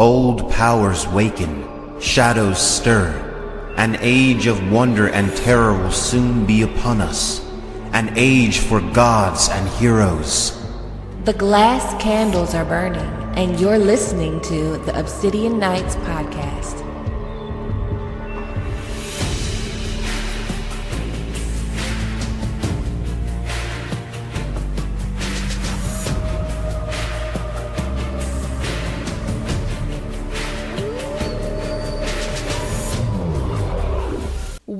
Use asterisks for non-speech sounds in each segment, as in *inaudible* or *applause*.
Old powers waken, shadows stir. An age of wonder and terror will soon be upon us. An age for gods and heroes. The glass candles are burning, and you're listening to the Obsidian Nights podcast.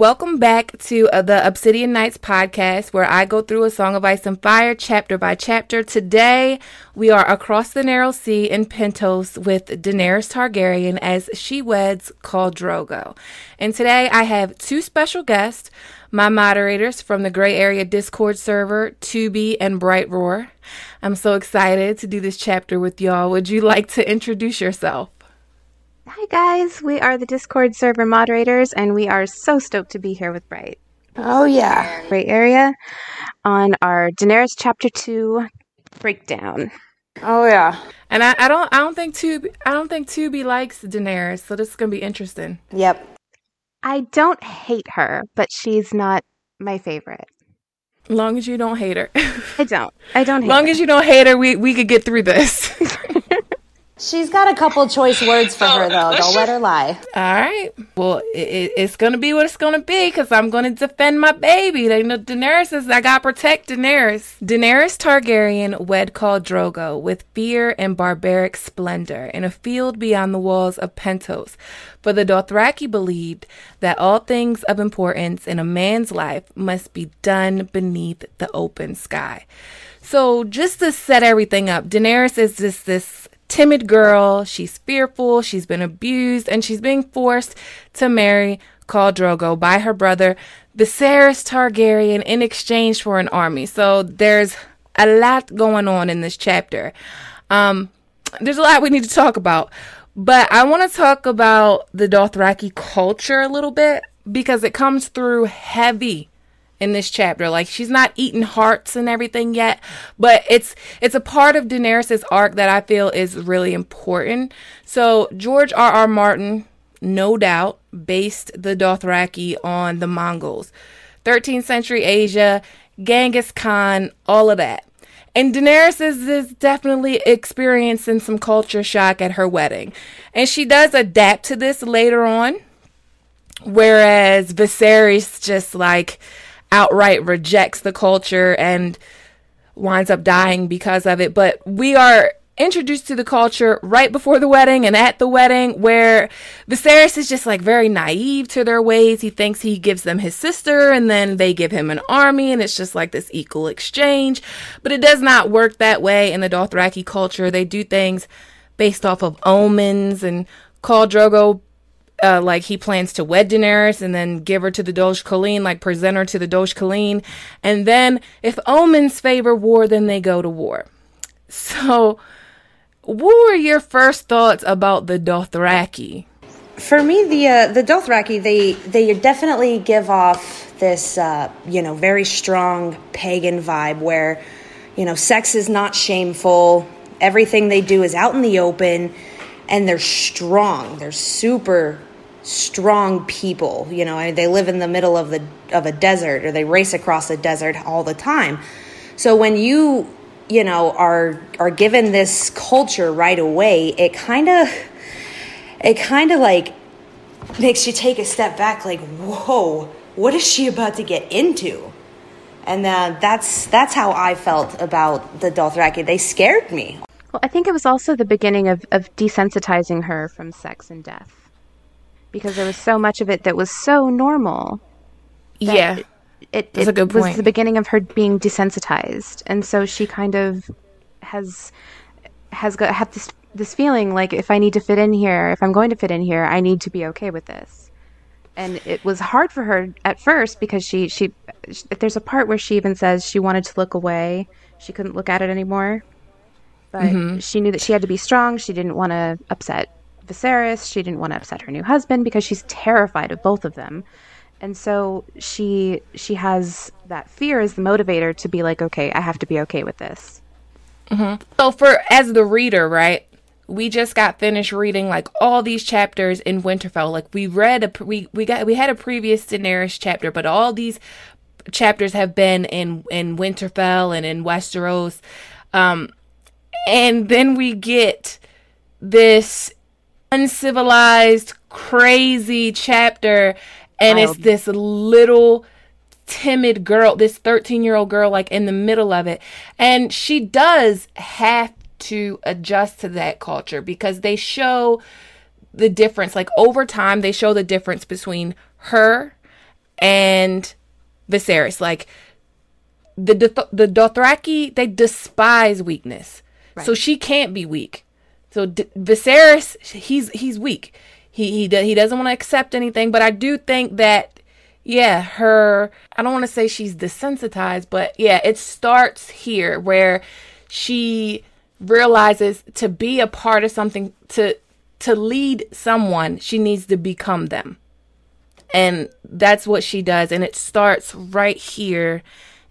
Welcome back to uh, the Obsidian Nights podcast, where I go through a Song of Ice and Fire chapter by chapter. Today, we are across the narrow sea in Pentos with Daenerys Targaryen as she weds Khal Drogo. And today, I have two special guests, my moderators from the Gray Area Discord server, Tubi and Bright Roar. I'm so excited to do this chapter with y'all. Would you like to introduce yourself? Hi, guys. We are the Discord server moderators, and we are so stoked to be here with Bright. Oh, yeah. Gray Area on our Daenerys Chapter 2 breakdown. Oh, yeah. And I, I don't I don't think Tubi I don't think Tubi likes Daenerys, so this is gonna be interesting. Yep. I don't hate her, but she's not my favorite. Long as you don't hate her. *laughs* I don't. I don't hate Long her. as you don't hate her, we, we could get through this. *laughs* She's got a couple choice words for *laughs* her, though. Don't let her lie. All right. Well, it, it, it's going to be what it's going to be because I'm going to defend my baby. They know Daenerys says I got to protect Daenerys. Daenerys Targaryen wed Khal Drogo with fear and barbaric splendor in a field beyond the walls of Pentos. For the Dothraki believed that all things of importance in a man's life must be done beneath the open sky. So, just to set everything up, Daenerys is just this timid girl. She's fearful. She's been abused and she's being forced to marry Khal Drogo by her brother Viserys Targaryen in exchange for an army. So there's a lot going on in this chapter. Um, there's a lot we need to talk about, but I want to talk about the Dothraki culture a little bit because it comes through heavy in this chapter. Like she's not eating hearts and everything yet, but it's it's a part of Daenerys's arc that I feel is really important. So George R. R. Martin, no doubt, based the Dothraki on the Mongols. 13th century Asia, Genghis Khan, all of that. And Daenerys is, is definitely experiencing some culture shock at her wedding. And she does adapt to this later on. Whereas Viserys just like outright rejects the culture and winds up dying because of it. But we are introduced to the culture right before the wedding and at the wedding where Viserys is just like very naive to their ways. He thinks he gives them his sister and then they give him an army and it's just like this equal exchange. But it does not work that way in the Dothraki culture. They do things based off of omens and Khal Drogo uh, like he plans to wed Daenerys and then give her to the dosh khaleen, like present her to the dosh khaleen. And then if omens favor war, then they go to war. *laughs* So, what were your first thoughts about the Dothraki? For me, the uh, the Dothraki they they definitely give off this uh, you know very strong pagan vibe where you know sex is not shameful. Everything they do is out in the open, and they're strong. They're super strong people. You know, they live in the middle of the of a desert or they race across a desert all the time. So when you, you know, are are given this culture right away, it kind of it kind of like makes you take a step back like, "Whoa, what is she about to get into?" And uh, that's that's how I felt about the Dothraki. They scared me. Well, I think it was also the beginning of, of desensitizing her from sex and death. Because there was so much of it that was so normal. Yeah. It, it, That's a it good was point. the beginning of her being desensitized. And so she kind of has has got had this this feeling like if I need to fit in here, if I'm going to fit in here, I need to be okay with this. And it was hard for her at first because she she there's a part where she even says she wanted to look away. She couldn't look at it anymore. But Mm-hmm. she knew that she had to be strong. She didn't want to upset Viserys. She didn't want to upset her new husband because she's terrified of both of them. And so she she has that fear as the motivator to be like, okay, I have to be okay with this. So for as the reader, right? we just got finished reading like all these chapters in Winterfell. Like we read a we we got we had a previous Daenerys chapter, but all these chapters have been in in Winterfell and in Westeros. Um and then we get this uncivilized crazy chapter and Wild. it's this little timid girl, this 13 year old girl, like in the middle of it. And she does have to adjust to that culture because they show the difference. Like over time, they show the difference between her and Viserys. Like the the Dothraki, they despise weakness, so she can't be weak. So D- Viserys, he's he's weak. He he he doesn't want to accept anything. But I do think that yeah, her. I don't want to say she's desensitized, but yeah, it starts here where she realizes to be a part of something to to lead someone, she needs to become them. And that's what she does. And it starts right here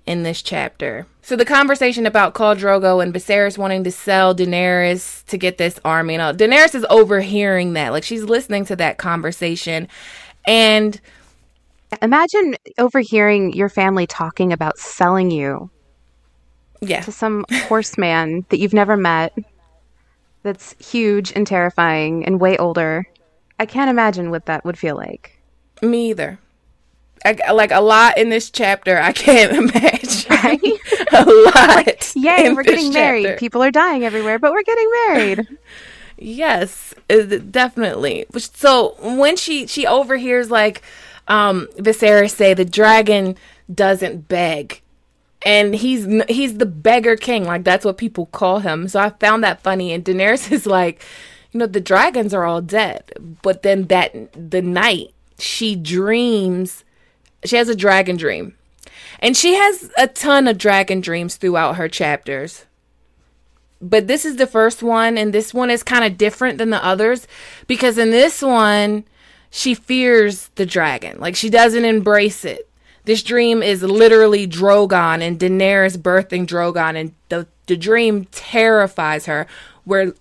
in this chapter. So the conversation about Khal Drogo and Viserys wanting to sell Daenerys to get this army. And all, Daenerys is overhearing that. Like she's listening to that conversation. And Imagine overhearing your family talking about selling you yeah, to some horseman *laughs* that you've never met that's huge and terrifying and way older. I can't imagine what that would feel like. me either. I, like a lot in this chapter, I can't *laughs* imagine *laughs* a lot. Yay, in we're getting married. People are dying everywhere, but we're getting married. *laughs* Yes, uh, definitely. So when she she overhears like um Viserys say the dragon doesn't beg. And he's he's the beggar king, like that's what people call him. So I found that funny and Daenerys is like, you know, the dragons are all dead. But then that the night she dreams she has a dragon dream. And she has a ton of dragon dreams throughout her chapters. But this is the first one and this one is kind of different than the others because in this one she fears the dragon. Like she doesn't embrace it. This dream is literally drogon and daenerys birthing drogon and the, the dream terrifies her where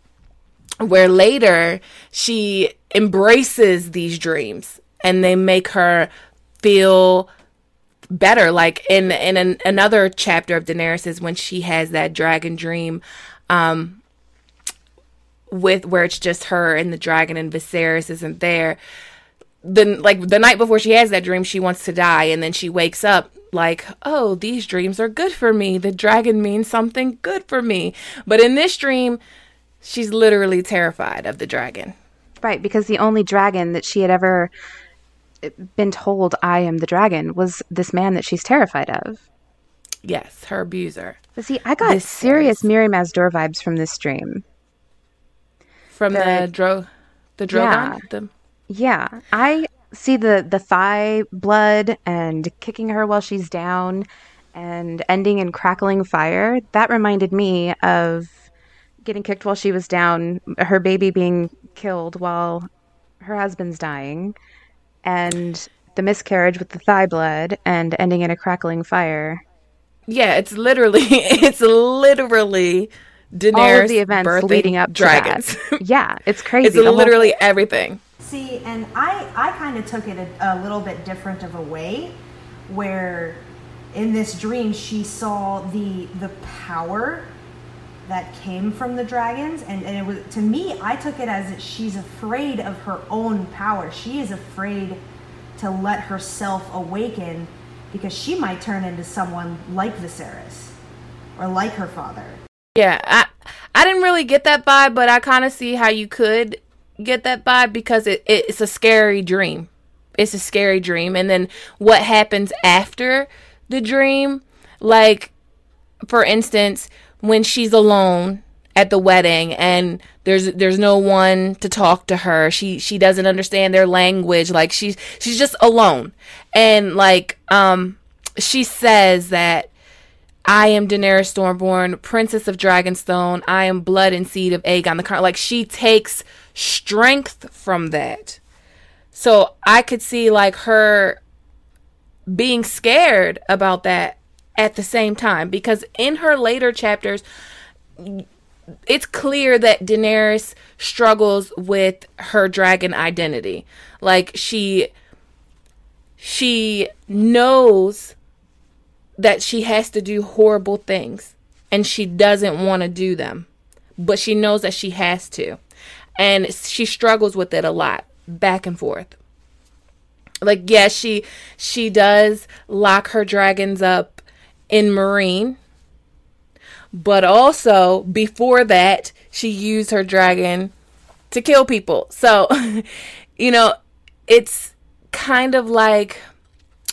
where later she embraces these dreams and they make her feel better. Like in in an, another chapter of Daenerys is when she has that dragon dream um with where it's just her and the dragon and Viserys isn't there. Then like the night before she has that dream she wants to die and then she wakes up like oh these dreams are good for me. The dragon means something good for me. But in this dream she's literally terrified of the dragon. Right, because the only dragon that she had ever been told, I am the dragon, was this man that she's terrified of. yes her abuser But see, I got This serious Mirri Maz Duur vibes from this dream. from the, The- dro the Yeah. the Yeah, I see the the thigh blood and kicking her while she's down and ending in crackling fire. That reminded me of getting kicked while she was down, her baby being killed while her husband's dying, and the miscarriage with the thigh blood and ending in a crackling fire. Yeah, it's literally *laughs* it's literally Daenerys All of the events birthing leading up to dragons. that. *laughs* Yeah, it's *laughs* crazy. it's The whole- literally everything. See, and I, I kind of took it a, a little bit different of a way, where in this dream she saw the the power that came from the dragons, and, and it was to me I took it as she's afraid of her own power. She is afraid to let herself awaken because she might turn into someone like Viserys or like her father. Yeah, I I didn't really get that vibe, but I kind of see how you could get that vibe because it, it's a scary dream. It's a scary dream, and then what happens after the dream? Like, for instance, when she's alone at the wedding and there's there's no one to talk to her she she doesn't understand their language like she's she's just alone and like um she says that I am Daenerys Stormborn, Princess of Dragonstone. I am blood and seed of Aegon the Conqueror. Like she takes strength from that. So I could see like her being scared about that at the same time because in her later chapters it's clear that Daenerys struggles with her dragon identity. Like she she knows that she has to do horrible things and she doesn't want to do them, but she knows that she has to. And she struggles with it a lot, back and forth. Like yes, yeah, she she does lock her dragons up in Meereen. but also before that, she used her dragon to kill people. So, *laughs* you know, it's kind of like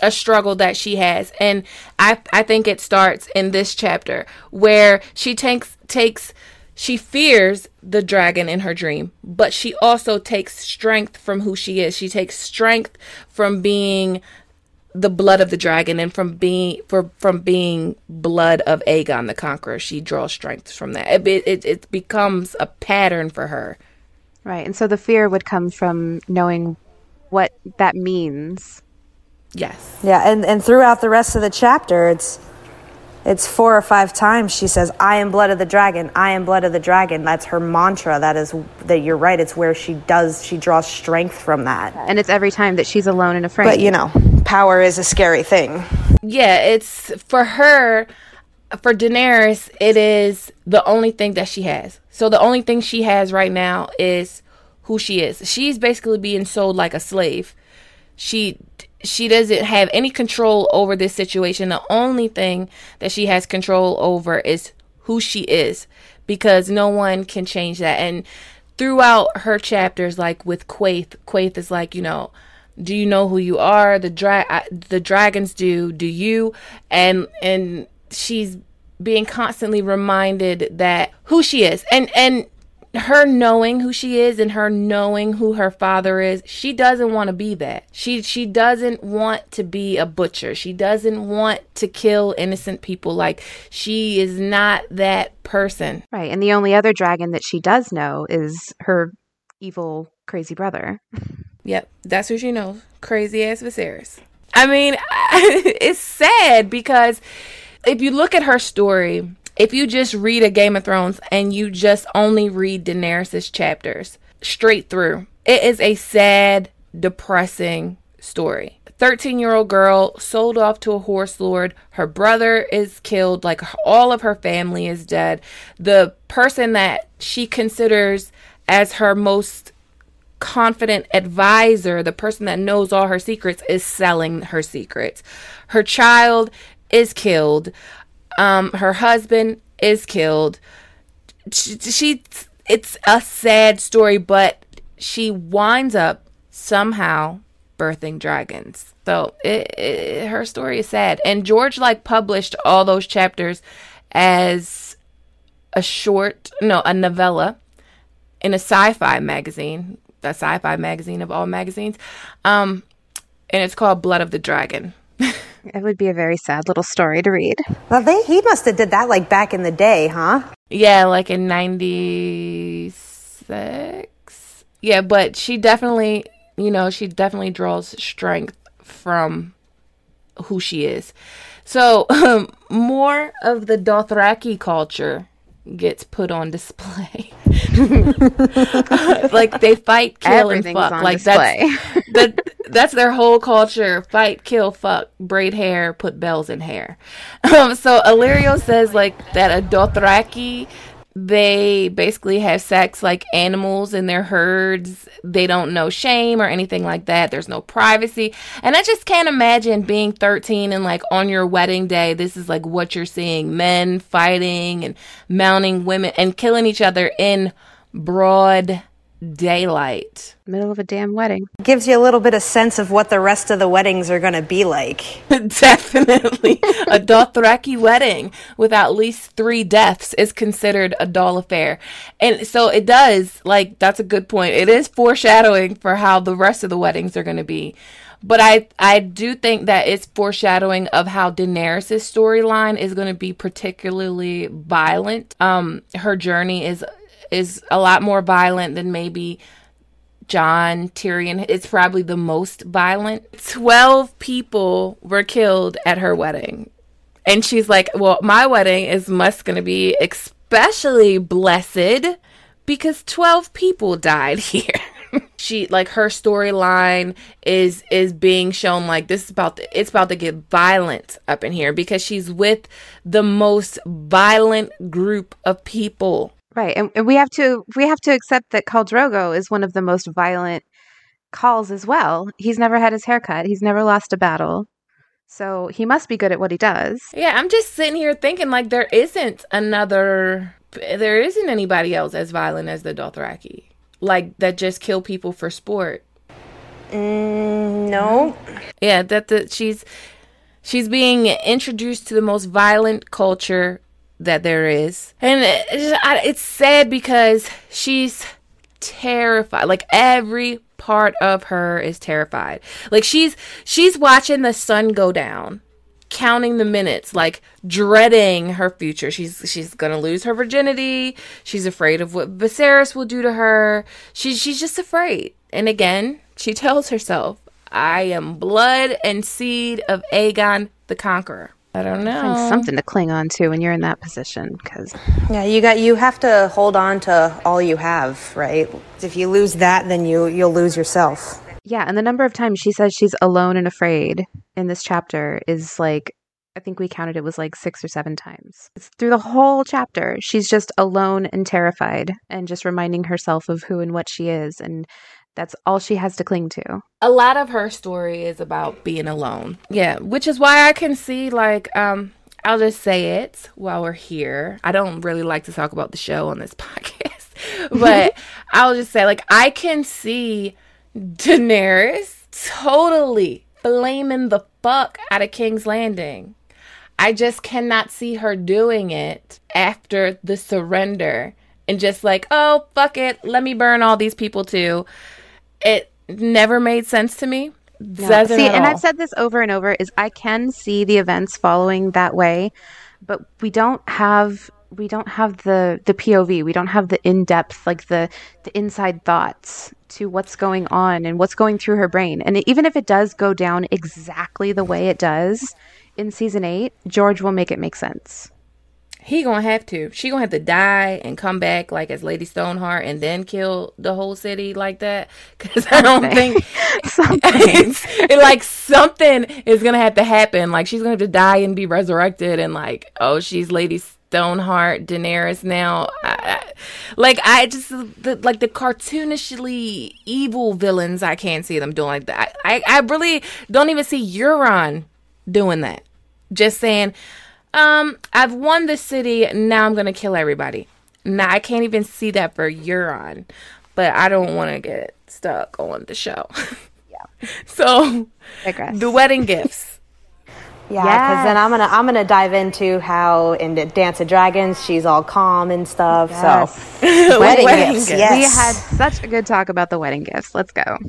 a struggle that she has and i i think it starts in this chapter where she takes takes she fears the dragon in her dream but she also takes strength from who she is she takes strength from being the blood of the dragon and from being for from being blood of Aegon the Conqueror. She draws strength from that. It, it it becomes a pattern for her. Right, and so the fear would come from knowing what that means. Yes. Yeah, and and throughout the rest of the chapter, it's it's four or five times she says, "I am blood of the dragon. I am blood of the dragon." That's her mantra. That is that you're right. It's where she does she draws strength from that. And it's every time that she's alone and afraid. But you know, power is a scary thing. Yeah, it's for her for Daenerys, it is the only thing that she has. So the only thing she has right now is who she is. She's basically being sold like a slave. She she doesn't have any control over this situation. The only thing that she has control over is who she is because no one can change that. And throughout her chapters, like with Quaithe, Quaithe is like, you know, do you know who you are? The dra- the dragons do. Do you? And and she's being constantly reminded that who she is. And and her knowing who she is and her knowing who her father is, she doesn't want to be that. She she doesn't want to be a butcher. She doesn't want to kill innocent people. Like she is not that person. Right. And the only other dragon that she does know is her evil crazy brother. Yep, that's who she knows. Crazy ass Viserys. I mean, *laughs* it's sad because if you look at her story, if you just read a Game of Thrones and you just only read Daenerys' chapters straight through, it is a sad, depressing story. 13 year old girl sold off to a horse lord. Her brother is killed, like all of her family is dead. The person that she considers as her most confident advisor, the person that knows all her secrets, is selling her secrets. Her child is killed. Um, her husband is killed. She, she, it's a sad story, but she winds up somehow birthing dragons. So it, it, her story is sad. And George like published all those chapters as a short, no, a novella in a sci-fi magazine, the sci-fi magazine of all magazines. Um, and it's called Blood of the Dragon. *laughs* It would be a very sad little story to read. Well, they he must have did that like back in the day, huh? Yeah, like in 96. Yeah, but she definitely, you know, she definitely draws strength from who she is. So, um, *laughs* more of the Dothraki culture gets put on display. *laughs* *laughs* like they fight, kill, and fuck. like display. that's *laughs* that, that's their whole culture: fight, kill, fuck, braid hair, put bells in hair. *laughs* Um, so Illyrio says like that a Dothraki they basically have sex like animals in their herds. They don't know shame or anything like that. There's no privacy. And I just can't imagine being 13 and like on your wedding day, this is like what you're seeing men fighting and mounting women and killing each other in broad daylight. Middle of a damn wedding. Gives you a little bit of sense of what the rest of the weddings are going to be like. *laughs* Definitely. a Dothraki wedding with at least three deaths is considered a doll affair. And so it does, like, that's a good point. It is foreshadowing for how the rest of the weddings are going to be. But I, I do think that it's foreshadowing of how Daenerys' storyline is going to be particularly violent. Um, her journey is is a lot more violent than maybe Jon Tyrion. It's probably the most violent. 12 people were killed at her wedding. And she's like, Well, my wedding is must going to be especially blessed because 12 people died *laughs* here. she like her storyline is is being shown like this is about to, it's about to get violent up in here because she's with the most violent group of people Right, and, and we have to we have to accept that Khal Drogo is one of the most violent khals as well. He's never had his hair cut. He's never lost a battle. So he must be good at what he does. yeah i'm just sitting here thinking like there isn't another there isn't anybody else as violent as the dothraki like that just kill people for sport Mm, no. Yeah, that the she's she's being introduced to the most violent culture that there is, and it's, sad because she's terrified. Like every part of her is terrified. Like she's she's watching the sun go down, counting the minutes, like dreading her future. She's she's gonna lose her virginity. She's afraid of what Viserys will do to her. She's she's just afraid. And again, she tells herself, "I am blood and seed of Aegon the Conqueror." I don't know. Find something to cling on to when you're in that position because Yeah, you got you have to hold on to all you have, right? If you lose that, then you you'll lose yourself. yeah, and the number of times she says she's alone and afraid in this chapter is like I think we counted it was like 6 or 7 times. It's through the whole chapter she's just alone and terrified and just reminding herself of who and what she is and that's all she has to cling to. a lot of her story is about being alone. Yeah, which is why I can see like um I'll just say it while we're here. I don't really like to talk about the show on this *laughs* podcast, but *laughs* I'll just say like I can see Daenerys totally blaming the fuck out of King's Landing. I just cannot see her doing it after the surrender and just like, oh, fuck it, let me burn all these people too. It never made sense to me. Doesn't see, and all. I've said this over and over is I can see the events following that way, but we don't have we don't have the the POV. We don't have the in-depth like the the inside thoughts to what's going on and what's going through her brain. And even if it does go down exactly the way it does in season 8, George will make it make sense. He gonna have to. She gonna have to die and come back like as Lady Stoneheart and then kill the whole city like that. Cause I don't think *laughs* Something. *laughs* it's it, like something is gonna have to happen. Like she's gonna have to die and be resurrected, and like oh she's Lady Stoneheart, Daenerys now. I, I, like I just the, like the cartoonishly evil villains. I can't see them doing like that. I I really don't even see Euron doing that. Just saying, um, I've won the city. Now I'm gonna kill everybody. Now I can't even see that for Euron, but I don't want to get stuck on the show. *laughs* Yeah. so Digress. the wedding gifts. *laughs* Yeah, because then I'm gonna I'm gonna dive into how in Dance of Dragons she's all calm and stuff. So *laughs* wedding, Wedding gifts, gifts. yes. We had such a good talk about the wedding gifts. Let's go.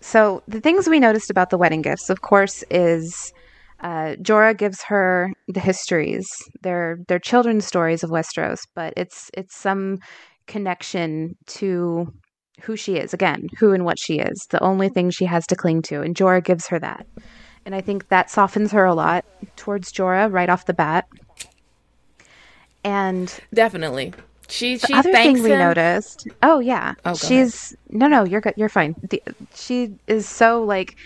So, the things we noticed about the wedding gifts, of course, is uh, Jorah gives her the histories. They're they're children's stories of Westeros, but it's it's some connection to who she is. Again, who and what she is. The only thing she has to cling to, and Jorah gives her that. And I think that softens her a lot towards Jorah right off the bat. And Definitely. She she the other thanks thing we him. noticed. Oh yeah, Oh, she's no no you're good you're fine. The, she is so like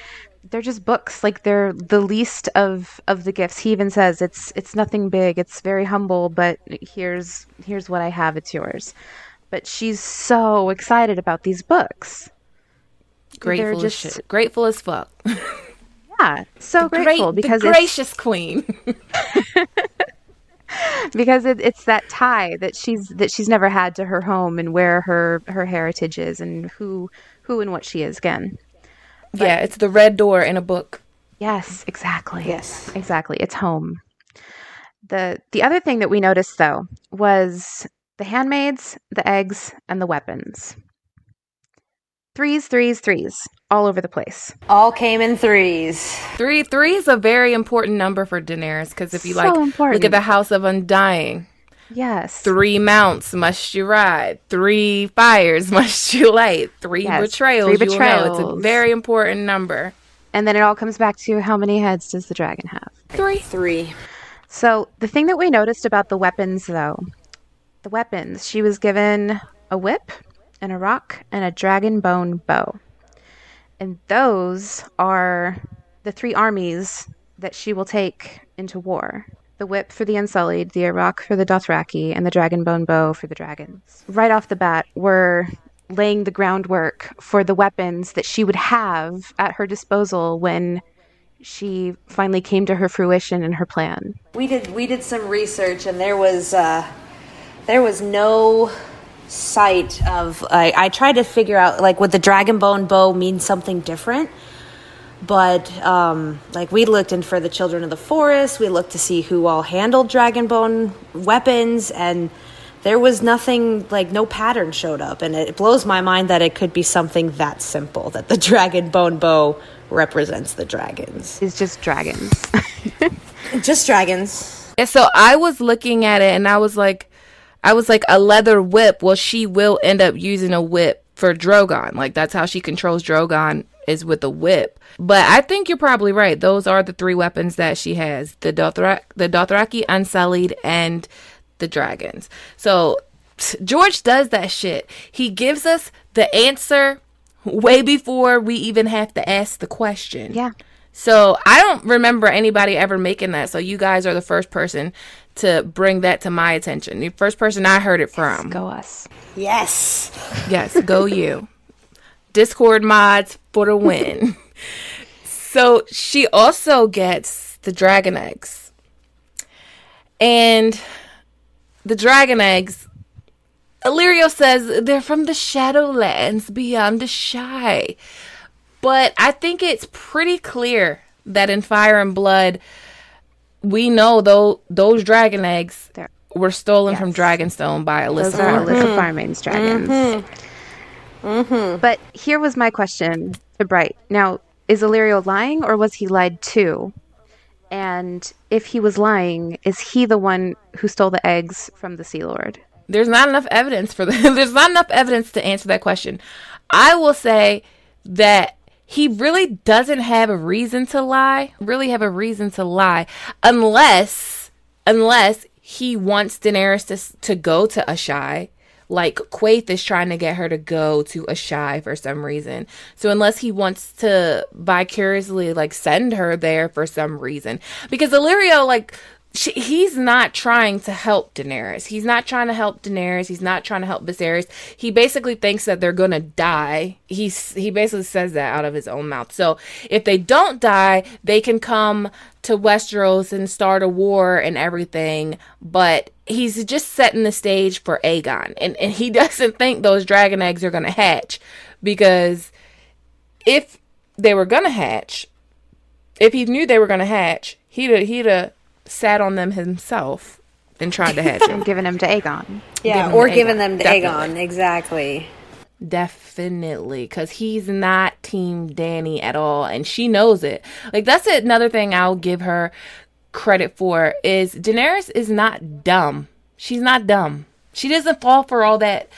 they're just books like they're the least of of the gifts. He even says it's it's nothing big. It's very humble, but here's here's what I have. It's yours. But she's so excited about these books. Grateful They're as shit. Grateful as fuck. Yeah, so Great, grateful because the it's, gracious queen. *laughs* because it, it's that tie that she's that she's never had to her home and where her her heritage is and who who and what she is again. Yeah, it's the red door in a book. Yes, exactly. Yes. Exactly. It's home. The the other thing that we noticed though was the handmaids, the eggs, and the weapons. Threes, threes, threes, all over the place. all came in threes. Three three is a very important number for Daenerys because if you So like look at the House of Undying, Yes. three mounts must you ride, three fires *laughs* must you light, three Yes, betrayals. three You know. It's a very important number. And then it all comes back to how many heads does the dragon have? Three. Three. So the thing that we noticed about the weapons, though, the weapons, she was given a whip and a rock and a dragon bone bow. And those are the three armies that she will take into war. The whip for the Unsullied, the Rock for the Dothraki, and the Dragonbone bow for the dragons. Right off the bat, we're laying the groundwork for the weapons that she would have at her disposal when she finally came to her fruition in her plan. We did we did some research and there was uh, there was no sight of I, I tried to figure out like would the dragon bone bow mean something different but um, like we looked in for the children of the forest we looked to see who all handled dragon bone weapons and there was nothing like no pattern showed up and it blows my mind that it could be something that simple that the *laughs* dragon bone bow represents the dragons It's just dragons. *laughs* just dragons And so I was looking at it and I was like, I was like, a leather whip. Well, she will end up using a whip for Drogon. Like, that's how she controls Drogon is with a whip. But I think you're probably right. Those are the three weapons that she has the, Dothrak, the Dothraki, Unsullied, and the dragons. So George does that shit. He gives us the answer way before we even have to ask the question. Yeah. So I don't remember anybody ever making that. So you guys are the first person to bring that to my attention. The first person I heard it from. Go us. yes Yes, go you. Discord mods for the win. *laughs* so she also gets the dragon eggs. And the dragon eggs, Illyrio says they're from the Shadowlands beyond Asshai. But I think it's pretty clear that in Fire and Blood, we know though those dragon eggs were stolen from Dragonstone by Elissa. Those are. Elissa Farman's dragons. Mm-hmm. Mm-hmm. But here was my question to Bright. Now, is Illyrio lying or was he lied to? And if he was lying, is he the one who stole the eggs from the Sea Lord? There's not enough evidence for that. *laughs* There's not enough evidence to answer that question. I will say that he really doesn't have a reason to lie. Really have a reason to lie unless unless he wants Daenerys to to go to Asshai. Like Quaithe is trying to get her to go to Asshai for some reason. So unless he wants to vicariously like send her there for some reason, because Illyrio like she, he's not trying to help Daenerys. He's not trying to help Daenerys. He's not trying to help Viserys. He basically thinks that they're gonna die. He's he basically says that out of his own mouth. So if they don't die, they can come to Westeros and start a war and everything. But he's just setting the stage for Aegon, and and he *laughs* doesn't think those dragon eggs are gonna hatch because if they were gonna hatch, if he knew they were gonna hatch, he'd have, he'd have sat on them himself and tried to hatch them. I'm *laughs* giving him to Aegon. yeah Give 'em or to giving them to definitely. aegon exactly Definitely, because he's not Team Dany at all, and she knows it. Like that's another thing I'll give her credit for is Daenerys is not dumb. She's not dumb. She doesn't fall for all that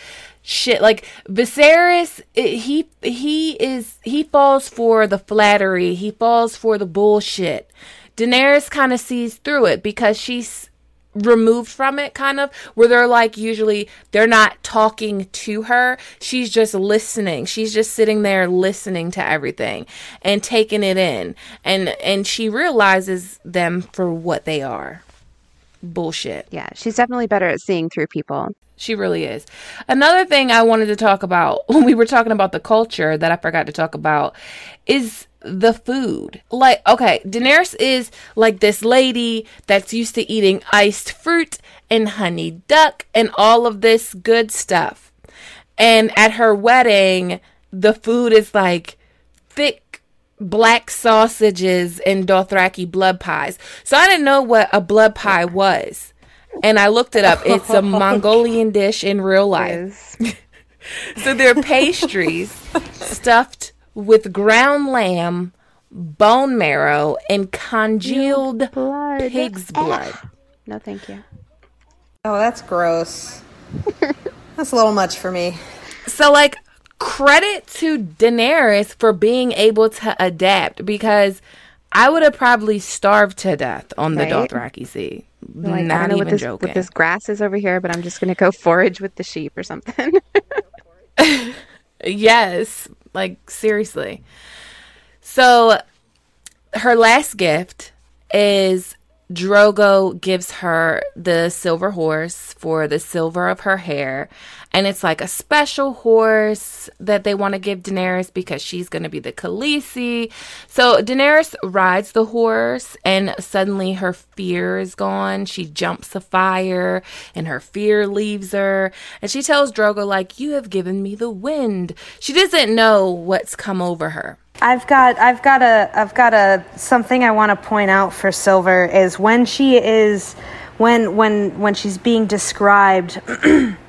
shit. Like Viserys, it, he he is he falls for the flattery. He falls for the bullshit. Daenerys kind of sees through it because she's removed from it kind of where they're like usually they're not talking to her. She's just listening. She's just sitting there listening to everything and taking it in. And and she realizes them for what they are. Bullshit. Yeah, she's definitely better at seeing through people. She really is. Another thing I wanted to talk about *laughs* when we were talking about the culture that I forgot to talk about is the food. Like, okay, Daenerys is like this lady that's used to eating iced fruit and honey duck and all of this good stuff. And at her wedding, the food is like thick black sausages and Dothraki blood pies. So I didn't know what a blood pie was. And I looked it up. It's a *laughs* Mongolian dish in real life. Is *laughs* So they're pastries stuffed with ground lamb, bone marrow, and congealed blood. pig's ah. blood. No, thank you. oh that's gross *laughs* that's a little much for me So, like, credit to Daenerys for being able to adapt because I would have probably starved to death on the Right? Dothraki Sea. Like, I Not don't know even what this, joking. what this grass is over here, but I'm just going to go *laughs* forage with the sheep or something. *laughs* *laughs* Yes, like seriously. So her last gift is Drogo gives her the silver horse for the silver of her hair. And it's like a special horse that they want to give Daenerys because she's going to be the Khaleesi. So Daenerys rides the horse and suddenly her fear is gone. She jumps a fire and her fear leaves her. And she tells Drogo, like, you have given me the wind. She doesn't know what's come over her. I've got I've got a I've got a something I want to point out for Silver is when she is when when when she's being described *clears throat*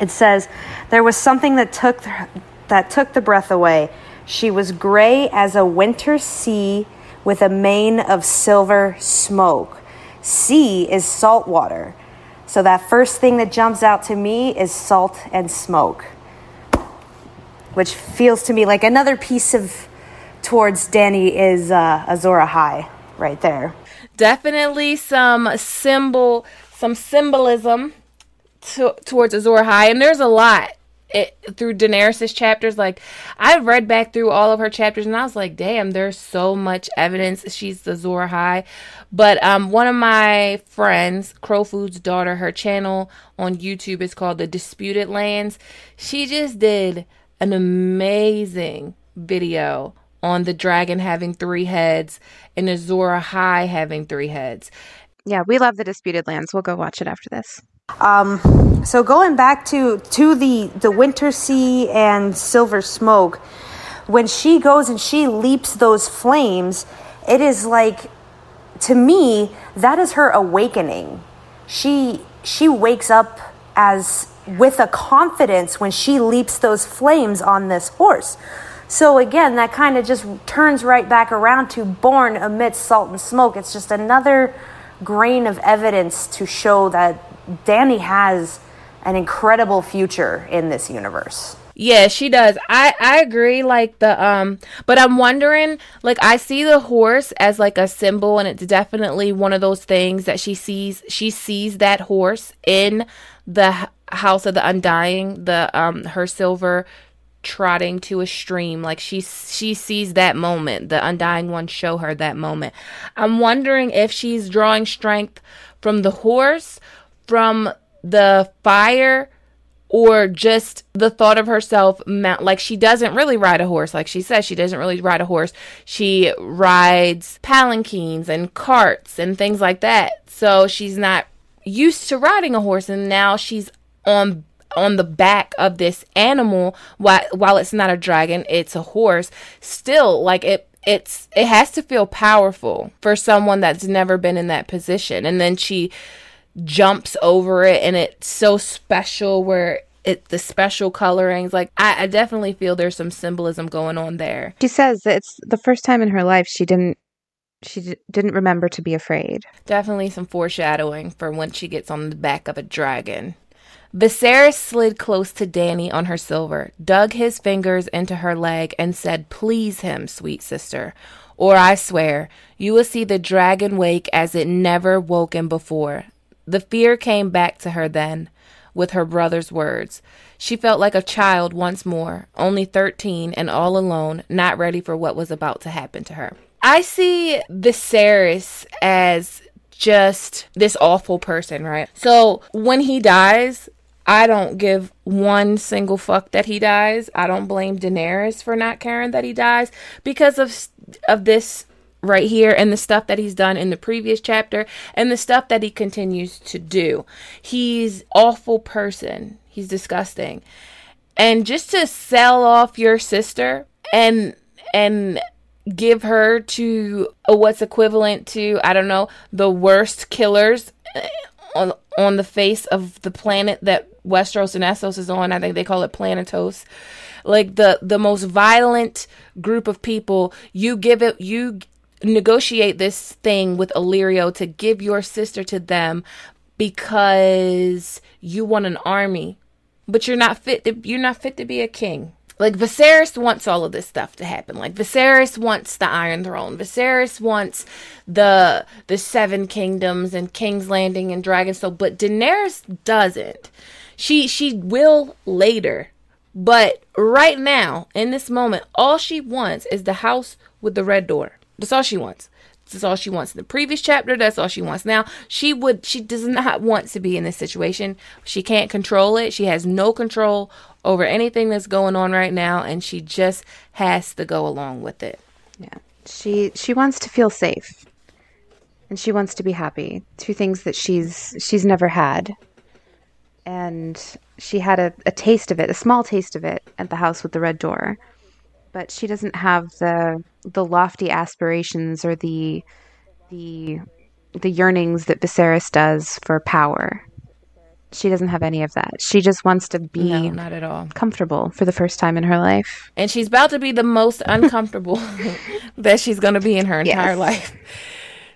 it says there was something that took the, that took the breath away. She was gray as a winter sea with a mane of silver smoke. Sea is salt water. So that first thing that jumps out to me is salt and smoke which feels to me like another piece of towards Dany is uh, Azor Ahai right there. definitely some symbol some symbolism to, towards Azor Ahai and there's a lot it, through Daenerys's chapters like I read back through all of her chapters and I was like damn there's so much evidence she's Azor High but um one of my friends Crowfood's daughter her channel on YouTube is called The Disputed Lands she just did an amazing video on the dragon having three heads and Azor Ahai having three heads. yeah, we love the Disputed Lands. We'll go watch it after this. Um, so going back to to the the Winter Sea and Silver Smoke, when she goes and she leaps those flames, it is like to me that is her awakening. She she wakes up as with a confidence when she leaps those flames on this horse. So again, that kind of just turns right back around to born amidst salt and smoke. It's just another grain of evidence to show that Dany has an incredible future in this universe. Yeah, she does. I I agree like the um but I'm wondering like I see the horse as like a symbol and it's definitely one of those things that she sees she sees that horse in the house of the undying, the um her silver trotting to a stream like she she sees that moment the undying one show her that moment i'm wondering if she's drawing strength from the horse from the fire or just the thought of herself mount like she doesn't really ride a horse like she says she doesn't really ride a horse. She rides palanquins and carts and things like that. So she's not used to riding a horse and now she's on on the back of this animal while while it's not a dragon it's a horse. Still like it it's it has to feel powerful for someone that's never been in that position. And then she jumps over it and it's so special where it the special colorings like I, I definitely feel there's some symbolism going on there She says that it's the first time in her life she didn't she d- didn't remember to be afraid. definitely some foreshadowing for when she gets on the back of a dragon Viserys slid close to Dany on her silver, dug his fingers into her leg, and said, Please him, sweet sister, or I swear, you will see the dragon wake as it never woken before. The fear came back to her then, with her brother's words. She felt like a child once more, only 13 and all alone, not ready for what was about to happen to her. I see Viserys as just this awful person, right? So when he dies, I don't give one single fuck that he dies. I don't blame Daenerys for not caring that he dies because of of this right here and the stuff that he's done in the previous chapter and the stuff that he continues to do. He's awful person. He's disgusting. And just to sell off your sister and and give her to what's equivalent to I don't know the worst killers on on the face of the planet that Westeros and Essos is on. I think they call it Planetos. Like the the most violent group of people. You give it you negotiate this thing with Illyrio to give your sister to them because you want an army, but you're not fit. To, you're not fit to be a king. like Viserys wants all of this stuff to happen. Like Viserys wants the Iron Throne. Viserys wants the the Seven Kingdoms and King's Landing and Dragonstone, but Daenerys doesn't. She she will later. But right now, in this moment, all she wants is the house with the red door. That's all she wants. That's all she wants. In the previous chapter, that's all she wants. Now, she would she does not want to be in this situation. She can't control it. She has no control over anything that's going on right now and she just has to go along with it. Yeah. She she wants to feel safe. And she wants to be happy. Two things that she's she's never had. And she had a, a taste of it, a small taste of it at the house with the red door. But she doesn't have the the lofty aspirations or the the the yearnings that Viserys does for power she doesn't have any of that. She just wants to be no, not at all comfortable for the first time in her life. And she's about to be the most uncomfortable *laughs* that she's going to be in her entire yes. life.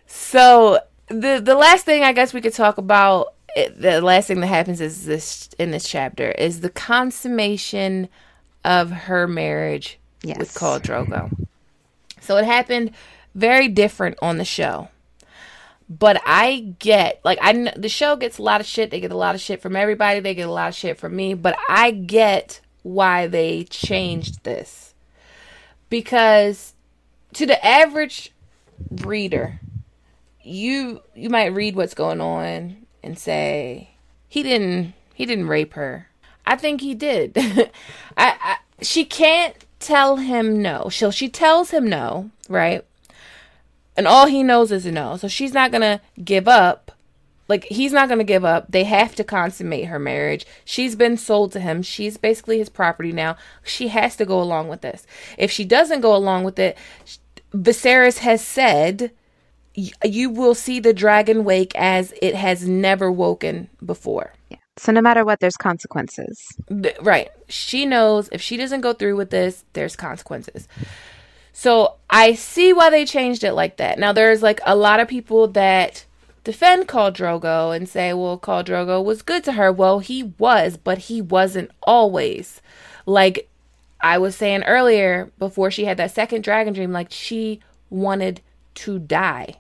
So the the last thing I guess we could talk about it, the last thing that happens is this in this chapter is the consummation of her marriage yes. with Khal Drogo. So it happened very different on the show. But I get like I the show gets a lot of shit. They get a lot of shit from everybody. They get a lot of shit from me. But I get why they changed this because to the average reader, you you might read what's going on and say he didn't he didn't rape her. I think he did. *laughs* I, I she can't tell him no. So she tells him no, right? And all he knows is no. So she's not going to give up. Like, he's not going to give up. They have to consummate her marriage. She's been sold to him. She's basically his property now. She has to go along with this. If she doesn't go along with it, Viserys has said, you will see the dragon wake as it has never woken before. So no matter what, there's consequences. Right. She knows if she doesn't go through with this, there's consequences. So I see why they changed it like that. Now there's like a lot of people that defend Khal Drogo and say, well, Khal Drogo was good to her. Well, he was, but he wasn't always. Like I was saying earlier, before she had that second dragon dream, like she wanted to die.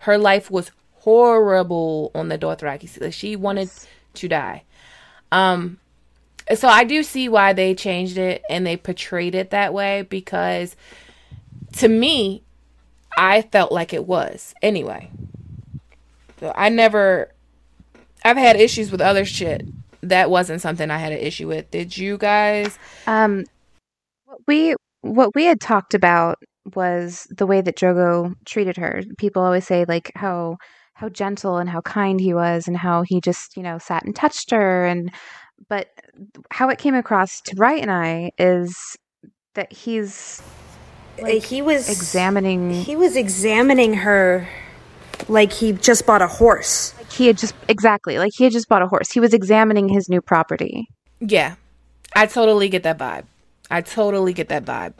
Her life was horrible on the Dothraki. Like she wanted to die. Um, so I do see why they changed it and they portrayed it that way because to me, I felt like it was anyway. So I never, I've had issues with other shit. That wasn't something I had an issue with. Did you guys? Um, we what we had talked about was the way that Drogo treated her. People always say like how how gentle and how kind he was, and how he just you know sat and touched her, and but how it came across to Wright and I is that he's uh, like he was examining he was examining her like he just bought a horse. He had just exactly like he had just bought a horse. He was examining his new property. Yeah. I totally get that vibe. I totally get that vibe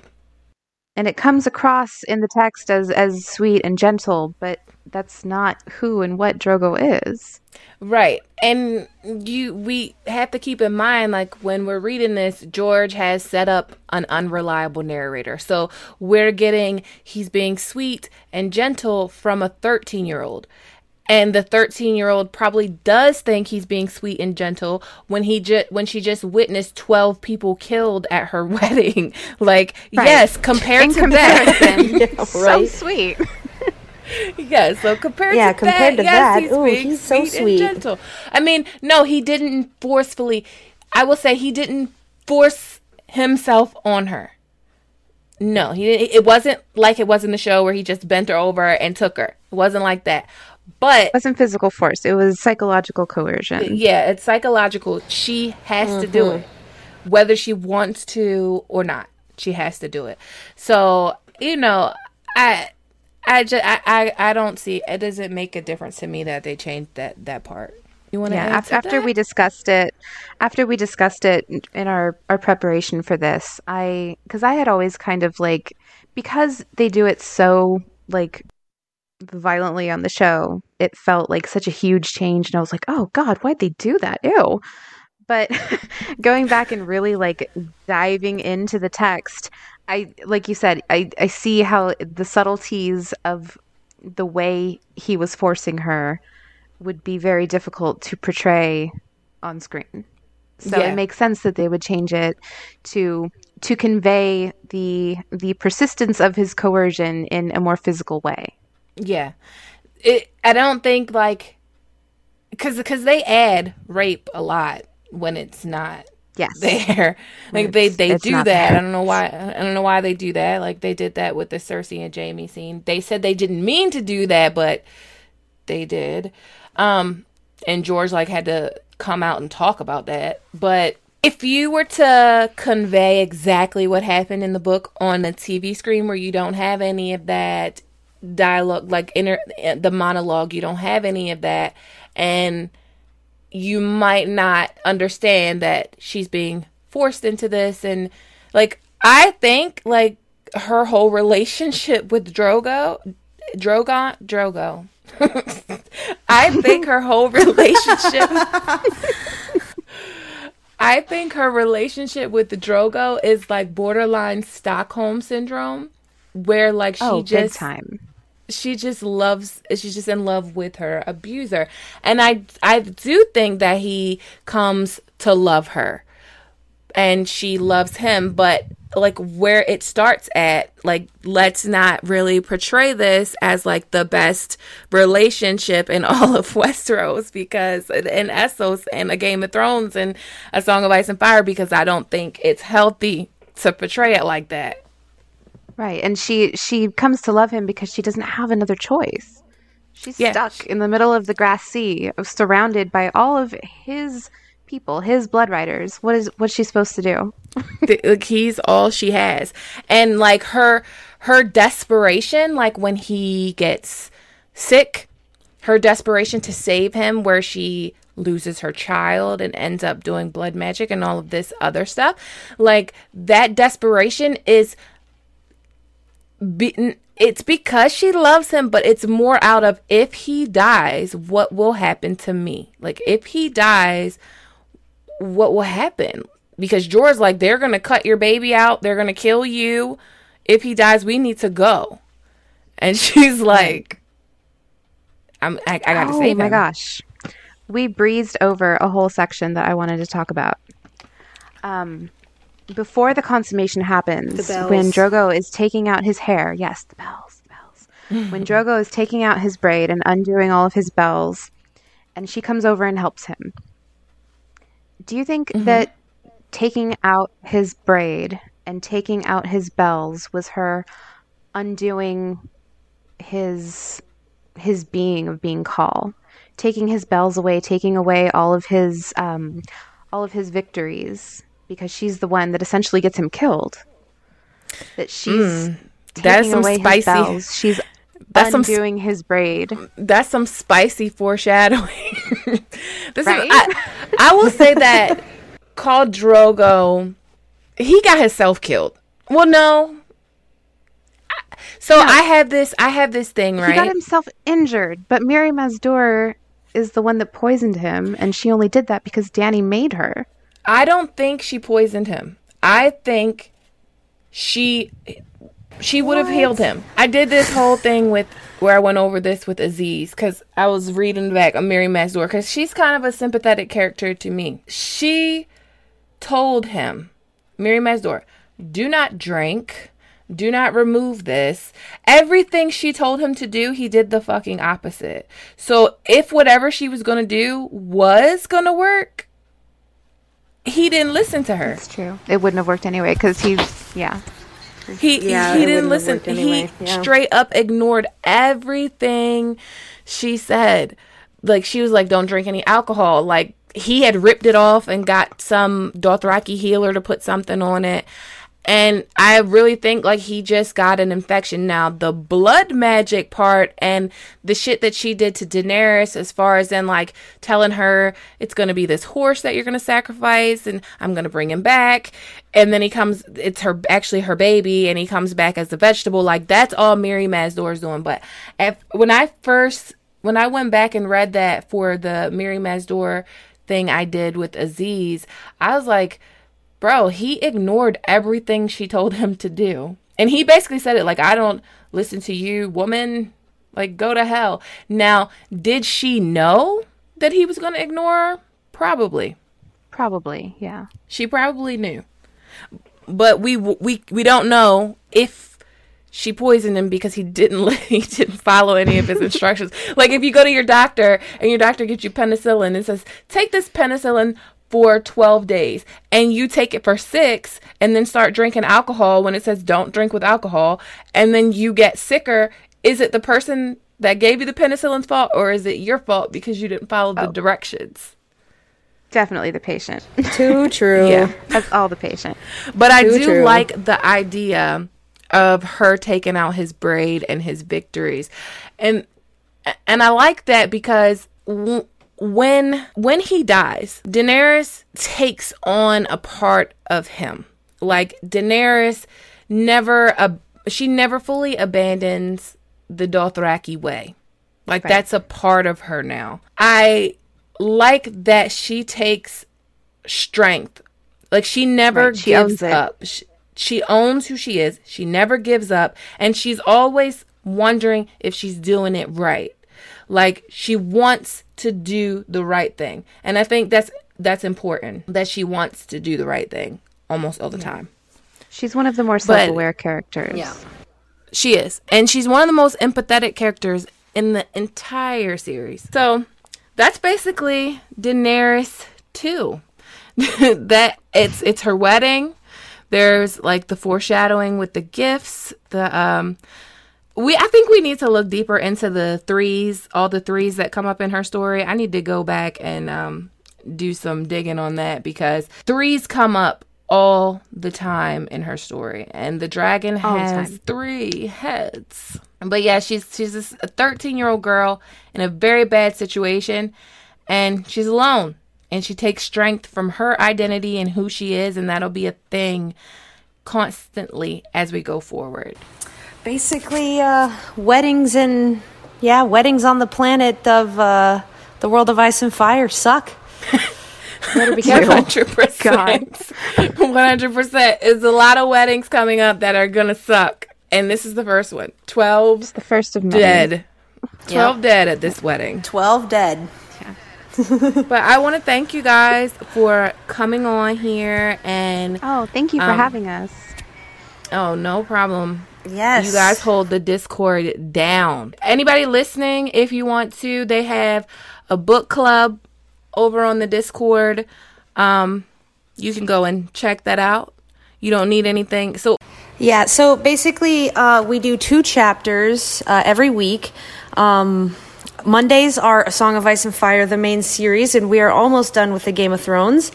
and it comes across in the text as as sweet and gentle but that's not who and what drogo is Right. And you we have to keep in mind like when we're reading this George has set up an unreliable narrator. So we're getting he's being sweet and gentle from a 13-year-old. And the 13-year-old probably does think he's being sweet and gentle when he just when she just witnessed 12 people killed at her *laughs* wedding. like right. yes, compared in to comparison, that, *laughs* yeah, right? so sweet. *laughs* yeah, so compared yeah, to compared that, to yes, that, he's, ooh, he's so sweet, sweet. and gentle. I mean, no, he didn't forcefully. I will say he didn't force himself on her. No, he didn't. It wasn't like it was in the show where he just bent her over and took her. It wasn't like that. But it wasn't physical force. It was psychological coercion. Yeah, it's psychological. She has mm-hmm. to do mm-hmm. it, whether she wants to or not. She has to do it. So you know, I I just I, I I don't see it doesn't make a difference to me that they changed that that part. You want to yeah, after, after we discussed it after we discussed it in our our preparation for this, I cuz I had always kind of like because they do it so like violently on the show, it felt like such a huge change and I was like, "Oh god, why'd they do that? Ew." But *laughs* going back and really like diving into the text, I like you said, I, I see how the subtleties of the way he was forcing her would be very difficult to portray on screen. So Yeah. it makes sense that they would change it to to convey the the persistence of his coercion in a more physical way. Yeah. It I don't think like cuz cuz they add rape a lot when it's not Yes. there. Like they It's- they do that. there. I don't know why I don't know why they do that. Like they did that with the Cersei and Jaime scene. They said they didn't mean to do that, but they did. Um and George like had to come out and talk about that. But if you were to convey exactly what happened in the book on the TV screen where you don't have any of that dialogue like inner the monologue, you don't have any of that and you might not understand that she's being forced into this and like I think like her whole relationship with Drogo Drogon Drogo *laughs* I think her whole relationship *laughs* I think her relationship with the Drogo is like borderline Stockholm syndrome where like she oh, just time. She just loves she's just in love with her abuser. And i i do think that he comes to love her. And she loves him. But like where it starts at like let's not really portray this as like the best relationship in all of *laughs* westeros because in essos and a game of thrones and a song of ice and fire because i don't think it's healthy to portray it like that Right. And she she comes to love him because she doesn't have another choice. She's stuck in the middle of the grass sea, surrounded by all of his people, his blood riders. What is what's she supposed to do? *laughs* the, like he's all she has and like her her desperation like when he gets sick her desperation to save him where she loses her child and ends up doing blood magic and all of this other stuff like that desperation is be- it's because she loves him but it's more out of if he dies what will happen to me like if he dies what will happen because Jorah's like they're gonna cut your baby out, they're gonna kill you. If he dies, we need to go. And *laughs* she's like, I'm I, I gotta say, oh save my gosh. We breezed over a whole section that I wanted to talk about. Um before the consummation happens, The when. Drogo is taking out his hair, yes, the bells, the bells. *laughs* when Drogo is taking out his braid and undoing all of his bells, and she comes over and helps him. Do you think that taking out his braid and taking out his bells was her undoing his his being of being Khal, taking his bells away, taking away all of his um, all of his victories, because she's the one that essentially gets him killed. That she's. That is taking some away spicy-. She's That's some undoing his braid. That's some spicy foreshadowing. *laughs* this Right? is I, I will say *laughs* that Khal Drogo, he got himself killed. Well, no. I- So I have this. I have this thing, right. He got himself injured, but Mirri Maz Duur is the one that poisoned him, and she only did that because Dany made her. I don't think she poisoned him. I think she she would have healed him. I did this whole thing with where I went over this with Aziz because I was reading back of Mirri Maz Duur because she's kind of a sympathetic character to me. She told him, Mirri Maz Duur, do not drink. Do not remove this. Everything she told him to do, he did the fucking opposite. So if whatever she was going to do was going to work, he didn't listen to her. It's true. It wouldn't have worked anyway because he's yeah. He Yeah, he didn't listen. anyway, He yeah. straight up ignored everything she said. Like she was like, "Don't drink any alcohol." Like he had ripped it off and got some Dothraki healer to put something on it. And I really think like he just got an infection. Now the blood magic part and the shit that she did to Daenerys, as far as in like telling her it's gonna be this horse that you're gonna sacrifice, and I'm gonna bring him back, and then he comes, it's her actually her baby, and he comes back as a vegetable. Like that's all Mirri is doing. But when I first when I went back and read that for the Mirri Maz Duur thing I did with Aziz, I was like, bro, he ignored everything she told him to do. And he basically said it like, I don't listen to you, woman. Like, go to hell. Now, did she know that he was going to ignore her? Probably. Probably, yeah. She probably knew. But we we we don't know if she poisoned him because he didn't *laughs* he didn't follow any of his *laughs* instructions. like if you go to your doctor and your doctor gives you penicillin and says, "Take this penicillin for 12 days and you take it for 6 and then start drinking alcohol when it says don't drink with alcohol and then you get sicker, is it the person that gave you the penicillin's fault or is it your fault because you didn't follow the Oh. directions?" Definitely the patient. *laughs* Too true. Yeah. That's all the patient. But I do true. like the idea of her taking out his braid and his victories, and and I like that because w- when when he dies, Daenerys takes on a part of him. Like Daenerys never ab- she never fully abandons the Dothraki way. Like that's a part of her now. I like that she takes strength. Like she never Right, she gives up. She, she owns who she is. She never gives up and she's always wondering if she's doing it right. Like she wants to do the right thing. And I think that's that's important that she wants to do the right thing almost all the time. She's one of the more self-aware characters. Yeah. She is. And she's one of the most empathetic characters in the entire series. So that's basically Daenerys 2. *laughs* that it's it's her wedding. There's like the foreshadowing with the gifts. The um we I think we need to look deeper into the threes, all the threes that come up in her story. I need to go back and um do some digging on that because threes come up all the time in her story and the dragon the has time. three heads. But yeah, she's she's a 13-year-old girl in a very bad situation and she's alone and she takes strength from her identity and who she is and that'll be a thing constantly as we go forward. Basically, uh, weddings and yeah, weddings on the planet of uh, the world of ice and fire suck. Better be *laughs* careful. hundred *laughs* percent. One hundred percent. Is a lot of weddings coming up that are gonna suck, and this is the first one. Twelve The first of many. dead. Twelve dead at this wedding. Twelve dead. But I want to thank you guys for coming on here, and Oh, thank you for Um, having us. oh, no problem. Yes. You guys hold the Discord down. Anybody listening, if you want to, they have a book club over on the Discord. Um, you can go and check that out. You don't need anything. So Yeah, so basically, uh, we do two chapters uh, every week. Um, Mondays are A Song of Ice and Fire, the main series, and we are almost done with the Game of Thrones.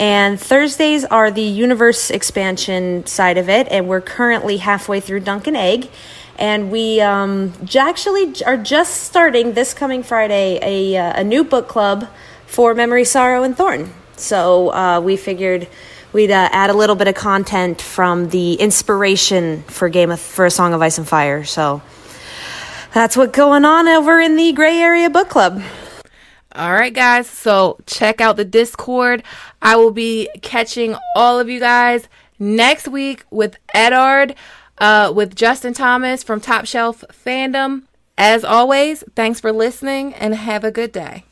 And Thursdays are the universe expansion side of it, and we're currently halfway through Dunk and Egg. And we um, actually are just starting this coming Friday a, uh, a new book club for Memory, Sorrow, and Thorn. So uh, we figured we'd uh, add a little bit of content from the inspiration for Game of for a Song of Ice and Fire. So that's what's going on over in the Gray Area Book Club. All right, guys. So check out the Discord. I will be catching all of you guys next week with Eddard, uh, with Justin Thomas from Top Shelf Fandom. As always, thanks for listening and have a good day.